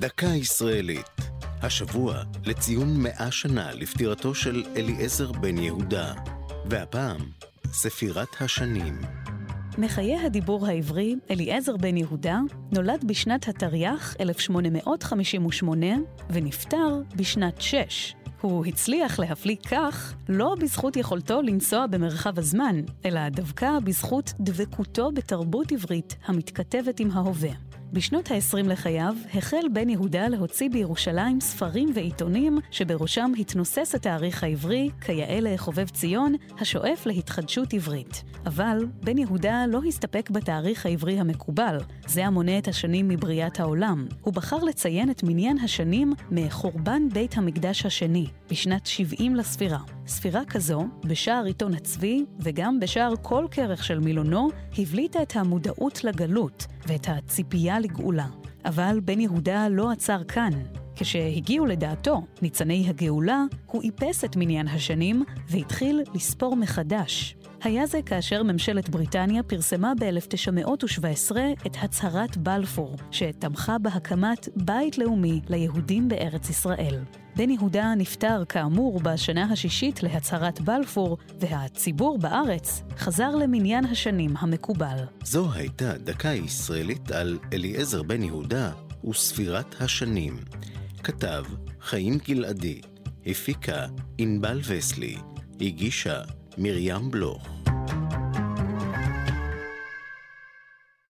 דקה ישראלית. השבוע לציון מאה שנה לפטירתו של אליעזר בן יהודה. והפעם, ספירת השנים. מחיי הדיבור העברי, אליעזר בן יהודה נולד בשנת התרי"ח 1858 ונפטר בשנת 6. הוא הצליח להפליא כך לא בזכות יכולתו לנסוע במרחב הזמן, אלא דווקא בזכות דבקותו בתרבות עברית המתכתבת עם ההווה. בשנות ה-20 לחייו החל בן יהודה להוציא בירושלים ספרים ועיתונים שבראשם התנוסס התאריך העברי, כיאה לחובב ציון, השואף להתחדשות עברית. אבל בן יהודה לא הסתפק בתאריך העברי המקובל, זה המונה את השנים מבריאת העולם. הוא בחר לציין את מניין השנים מחורבן בית המקדש השני, בשנת 70 לספירה. ספירה כזו, בשער עיתון הצבי, וגם בשער כל כרך של מילונו, הבליטה את המודעות לגלות ואת הציפייה לגאולה. אבל בן יהודה לא עצר כאן. כשהגיעו לדעתו ניצני הגאולה, הוא איפס את מניין השנים והתחיל לספור מחדש. היה זה כאשר ממשלת בריטניה פרסמה ב-1917 את הצהרת בלפור, שתמכה בהקמת בית לאומי ליהודים בארץ ישראל. בן יהודה נפטר כאמור בשנה השישית להצהרת בלפור, והציבור בארץ חזר למניין השנים המקובל. זו הייתה דקה ישראלית על אליעזר בן יהודה וספירת השנים. כתב חיים גלעדי, הפיקה ענבל וסלי, הגישה מרים בלוך.